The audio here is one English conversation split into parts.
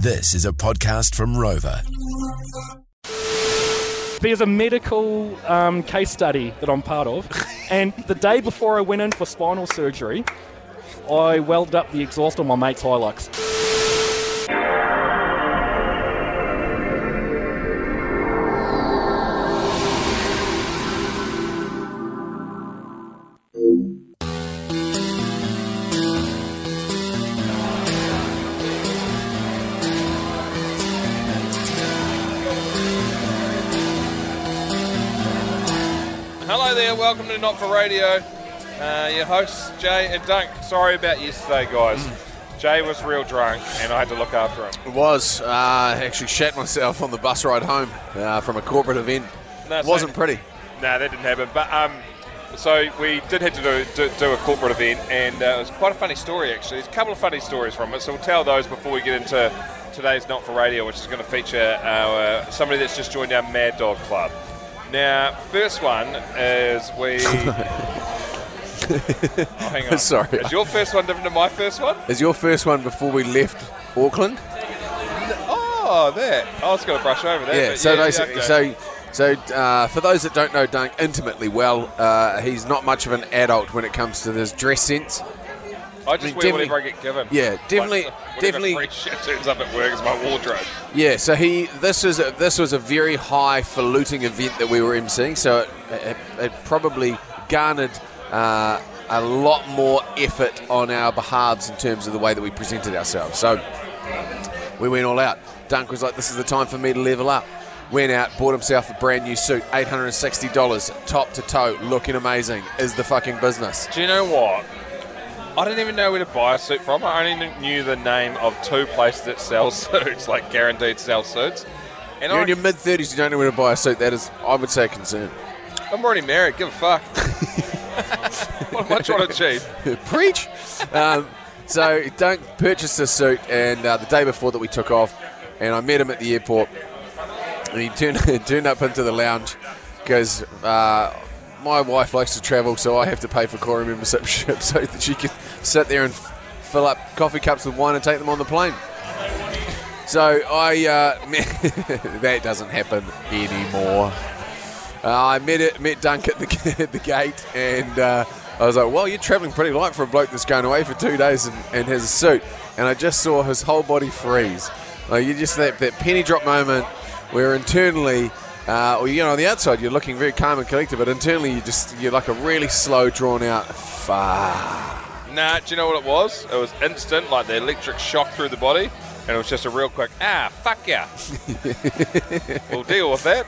This is a podcast from Rover. There's a medical um, case study that I'm part of, and the day before I went in for spinal surgery, I welded up the exhaust on my mate's Hilux. There, welcome to Not for Radio. Uh, your hosts, Jay and Dunk. Sorry about yesterday, guys. Jay was real drunk and I had to look after him. It was. Uh, actually shat myself on the bus ride home uh, from a corporate event. No, It wasn't pretty. No, that didn't happen. But um, so we did have to do, do, do a corporate event, and uh, it was quite a funny story actually. There's a couple of funny stories from it, so we'll tell those before we get into today's Not for Radio, which is going to feature our, uh, somebody that's just joined our Mad Dog Club. Now, first one is we. oh, hang on. Sorry. Is your first one different to my first one? Is your first one before we left Auckland? Oh, that. I was going to brush over that. Yeah. So yeah, basically, okay. so so uh, for those that don't know Dunk intimately well, uh, he's not much of an adult when it comes to his dress sense. I just mean, wear whatever I get given. Yeah, definitely- Like, definitely- Free shit turns up at work is my wardrobe. Yeah, so he this was a, this was a very highfalutin event that we were emceeing, so it, it, it probably garnered uh, a lot more effort on our behalves in terms of the way that we presented ourselves. So we went all out. Dunk was like, "This is the time for me to level up." Went out, bought himself a brand new suit, eight hundred and sixty dollars, top to toe, looking amazing. Is the fucking business? Do you know what? I didn't even know where to buy a suit from. I only knew the name of two places that sell suits, like guaranteed sell suits. And You're I, in your mid thirties, you don't know where to buy a suit. That is, I would say, a concern. I'm already married. Give a fuck. what am I trying to achieve? Preach. Um, so Dunk purchased this suit, and uh, the day before that we took off, and I met him at the airport, and he turned turned up into the lounge because uh, my wife likes to travel, so I have to pay for Koru membership so that she can sit there and fill up coffee cups with wine and take them on the plane. So I uh, that doesn't happen anymore. Uh, I met it, met Dunk at the, at the gate, and uh, I was like, "Well, you're travelling pretty light for a bloke that's going away for two days and, and has a suit." And I just saw his whole body freeze. Like you just that, that penny drop moment where internally, uh, or you know, on the outside you're looking very calm and collected, but internally you just you're like a really slow, drawn out. Fuck. Nah, do you know what it was? It was instant, like the electric shock through the body, and it was just a real quick, ah, fuck yeah. we'll deal with that.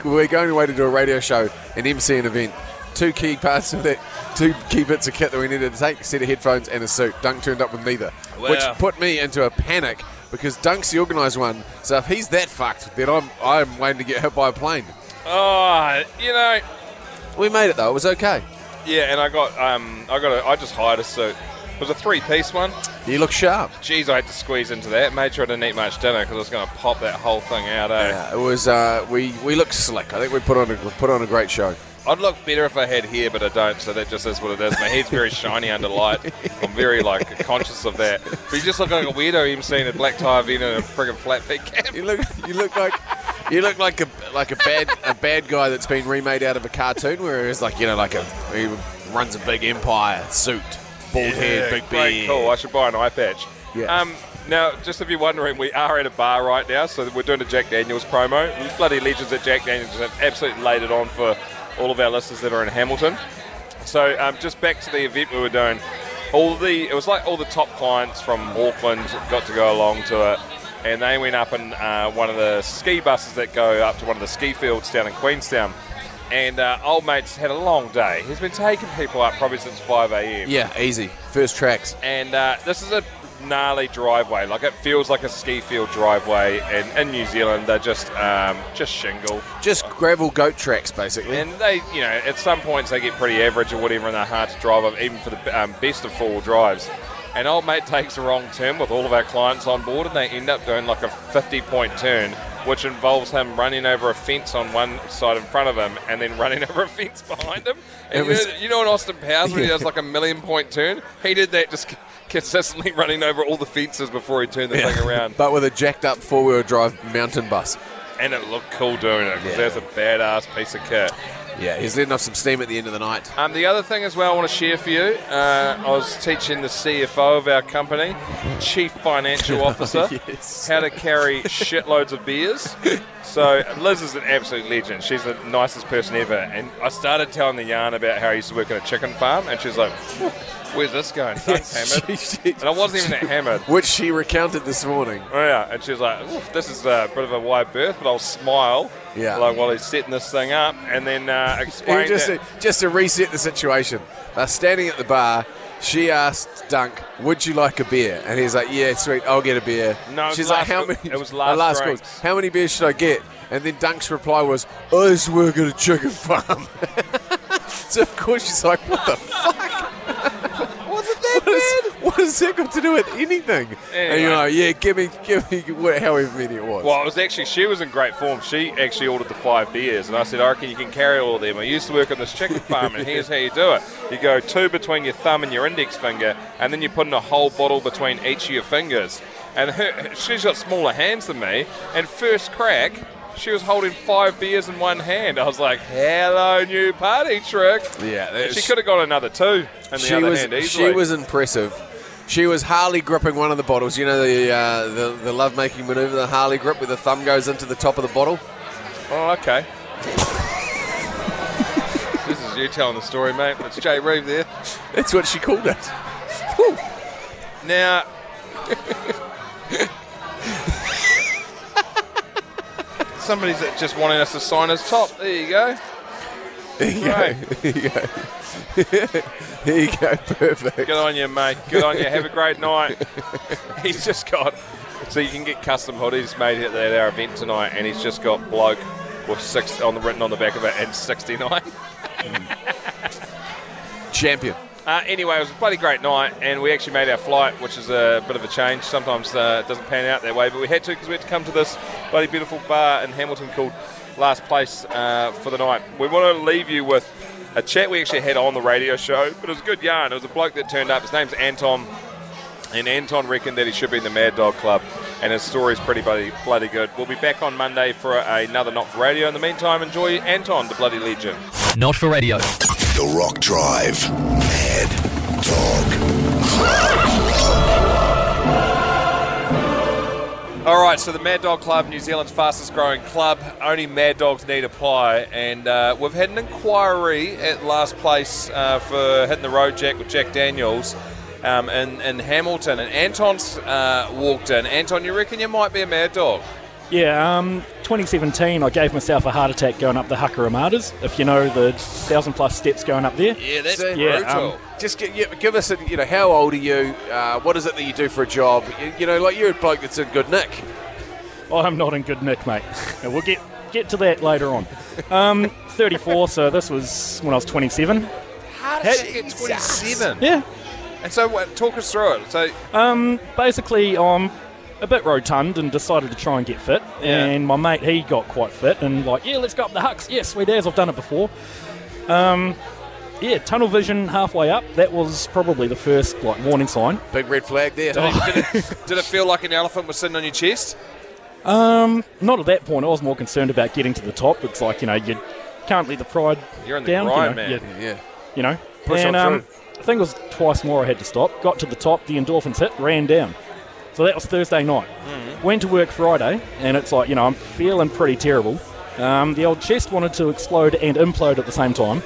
We're going away to do a radio show, an MC an event. Two key parts of that, two key bits of kit that we needed to take: a set of headphones and a suit. Dunk turned up with neither, which put me into a panic because Dunk's the organised one. So if he's that fucked, then I'm I'm waiting to get hit by a plane. Oh, you know, We made it though; it was okay. Yeah, and I got, um, I got, a, I just hired a suit. It was a three-piece one. You look sharp. Jeez, I had to squeeze into that. Made sure I didn't eat much dinner because I was going to pop that whole thing out. Eh? Yeah, it was. Uh, we we look slick. I think we put on a we put on a great show. I'd look better if I had hair, but I don't, so that just is what it is. My hair's very shiny under light. I'm very like conscious of that. But you just look like a weirdo even seeing a black tie event and a friggin' flat peak cap. You look you look like you look like a like a bad a bad guy that's been remade out of a cartoon where it's like you know like a he runs a big empire suit, bald head, big beard. cool. I should buy an eye patch. Yeah. Um, now, just if you're wondering, we are at a bar right now, so we're doing a Jack Daniels promo. Bloody legends at Jack Daniels have absolutely laid it on for all of our listeners that are in Hamilton. So, um, just back to the event we were doing. All the it was like all the top clients from Auckland got to go along to it, and they went up in uh, one of the ski buses that go up to one of the ski fields down in Queenstown. And uh, old mate's had a long day. He's been taking people up probably since 5 a.m Yeah, easy. First tracks. and uh, this is a gnarly driveway. Like it feels like a ski field driveway, and in New Zealand they're just um, just shingle. Just gravel goat tracks, basically. And they, you know, at some points they get pretty average or whatever, and they're hard to drive up, even for the um, best of four-wheel drives. And old mate takes a wrong turn with all of our clients on board, and they end up doing like a 50-point turn, which involves him running over a fence on one side in front of him, and then running over a fence behind him. And It you, was- know, you know in Austin Powers when he does like a million-point turn, he did that just consistently running over all the fences before he turned the Yeah. thing around. but with a jacked up four wheel drive mountain bus. and it looked cool doing it because Yeah. that's a badass piece of kit. Yeah, he's letting off some steam at the end of the night. Um, the other thing as well I want to share for you, uh, I was teaching the CFO of our company, Chief Financial Officer, Yes. how to carry shitloads of beers. So Liz is an absolute legend. She's the nicest person ever. And I started telling the yarn about how I used to work at a chicken farm, and she's like, "Where's this going? Hammered." She- she- And I wasn't even that hammered. Which she recounted this morning. Oh, yeah, and she was like, "This is a bit of a wide berth, but I'll smile." Yeah. Like while he's setting this thing up, and then uh, explain just, to, just to reset the situation, they're standing at the bar. She asked Dunk, "Would you like a beer?" And he's like, "Yeah, sweet, I'll get a beer." No, she's like, "How many?" it was uh, last drinks. How many beers should I get? And then Dunk's reply was, "I to work at a chicken farm." so of course she's like, "What the fuck?" Wasn't that What, is, what has that got to do with anything? And you're like, "Yeah, give me, give me, wha- however many it was." Well, it was actually she was in great form. She actually ordered the five beers, and I said, "I reckon you can carry all of them." I used to work on this chicken farm, and here's how you do it: you go two between your thumb and your index finger, and then you put in a whole bottle between each of your fingers. And her, she's got smaller hands than me, and first crack. She was holding five beers in one hand. I was like, "Hello, new party trick." Yeah, she could have got another two in the she other was hand easily. she was impressive. She was Harley gripping one of the bottles. You know the uh, the, the love making maneuver, the Harley grip, where the thumb goes into the top of the bottle. Oh, okay. this is you telling the story, mate. It's Jay Reeve there. That's what she called it. Now, somebody's just wanting us to sign his top. There you go. There you go. There you go. there you go. Perfect. Good on you, mate. Good on you. Have a great night. He's just got. So you can get custom hoodies made at at our event tonight, and he's just got bloke with six on the written on the back of it and 69. Champion. Uh, anyway, it was a bloody great night, and we actually made our flight, which is a bit of a change. Sometimes uh, it doesn't pan out that way, but we had to because we had to come to this bloody beautiful bar in Hamilton called Last Place uh, for the night. We want to leave you with a chat we actually had on the radio show, but it was a good yarn. It was a bloke that turned up. His name's Anton, and Anton reckoned that he should be in the Mad Dog Club, and his story's pretty bloody, bloody good. We'll be back on Monday for another Not for Radio. In the meantime, enjoy Anton, the bloody legend. Not for radio. The Rock Drive. Right, so the Mad Dog Club, New Zealand's fastest growing club. Only Mad Dogs need apply, and uh, we've had an inquiry at last place uh, for hitting the road jack with Jack Daniels um, in, in Hamilton, and Anton's uh, walked in. Anton, you reckon you might be a Mad Dog? Yeah, um, 2017, I gave myself a heart attack going up the Hakarimatas, if you know the thousand plus steps going up there. Yeah, that's So- Yeah, brutal. um, Just give, give- give us, a, you know, how old are you? Uh, what is it that you do for a job? You, you know, like you're a bloke that's in good nick. I'm not in good nick, mate. And we'll get get to that later on. Um, 34, so this was when I was 27. How did she get 27? Yeah, And so, what, talk us through it. So, um, basically, I'm a bit rotund and decided to try and get fit. Yeah. And my mate, he got quite fit and like, yeah, let's go up the hucks. Yeah, sweet as, I've done it before. Um, yeah, tunnel vision halfway up. That was probably the first like warning sign. Big red flag there. did, it, did it feel like an elephant was sitting on your chest? Um, not at that point. I was more concerned about getting to the top. It's like you know you can't let the pride You're in the down. grind, you know, man. you- Yeah. you know. Push and on um, through. I think it was twice more I had to stop. Got to the top, the endorphins hit, ran down. So that was Thursday night. Mm-hmm. Went to work Friday, and it's like, you know, I'm feeling pretty terrible. Um, the old chest wanted to explode and implode at the same time.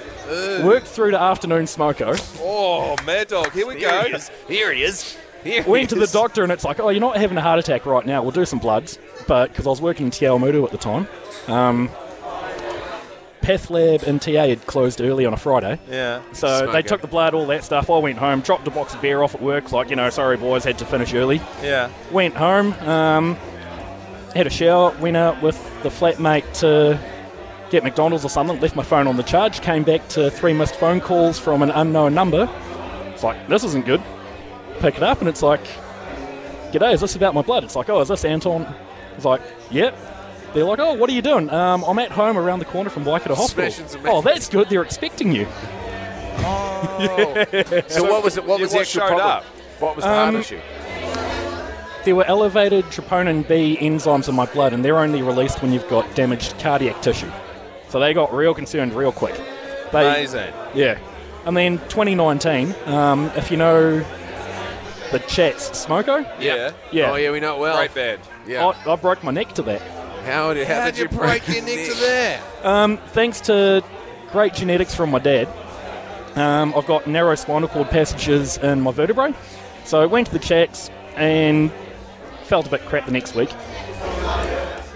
Worked through to afternoon smoko. Oh, Mad Dog, here we go. Here he is. Here Went to the doctor, and it's like, oh, you're not having a heart attack right now. We'll do some bloods. But because I was working in Te Awamutu at the time, um, Path Lab in TA had closed early on a Friday. Yeah. So Smoke they it. took the blood, all that stuff. I went home, dropped a box of beer off at work, like, you know, sorry boys, had to finish early. Yeah. Went home, um, had a shower, went out with the flatmate to get McDonald's or something, left my phone on the charge, came back to three missed phone calls from an unknown number. It's like, this isn't good. Pick it up and it's like, G'day, is this about my blood? It's like, oh, is this Anton? It's like, yep. They're like, oh, what are you doing? Um, I'm at home around the corner from Waikato Hospital. Oh, that's good. They're expecting you. So what was it? What Yeah, was the actual showed problem? up? What was the heart Um, issue? There were elevated troponin B enzymes in my blood, and they're only released when you've got damaged cardiac tissue. So they got real concerned real quick. They, Amazing. Yeah. And then 2019, um, if you know the Chats Smoko, Yeah. yeah, Oh yeah, we know it well. Great band. Yeah. I, I broke my neck to that. How did how How'd did you break your neck to that? Um, thanks to great genetics from my dad, um, I've got narrow spinal cord passages in my vertebrae. So I went to the checks and felt a bit crap the next week.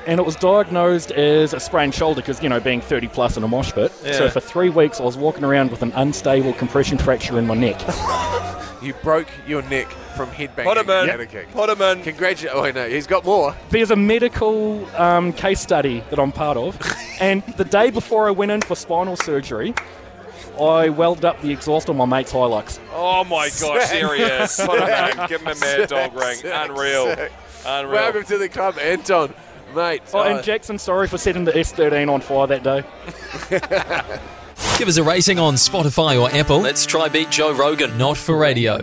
And it was diagnosed as a sprained shoulder because, you know, being 30 plus in a mosh pit. So for three weeks, I was walking around with an unstable compression fracture in my neck. You broke your neck from headbanging. Put him in. at a kick. Put. Congratulations. Oh, no, he's got more. There's a medical um, case study that I'm part of, and the day before I went in for spinal surgery, I welded up the exhaust on my mate's Hilux. Oh my gosh, serious. he is. Put him in. Give him a mad dog ring. Sick, Unreal. sick. Unreal. Welcome to the club, Anton. Mate. Oh, uh, and Jackson, sorry for setting the S13 on fire that day. Give us a rating on Spotify or Apple. Let's try beat Joe Rogan. Not for radio.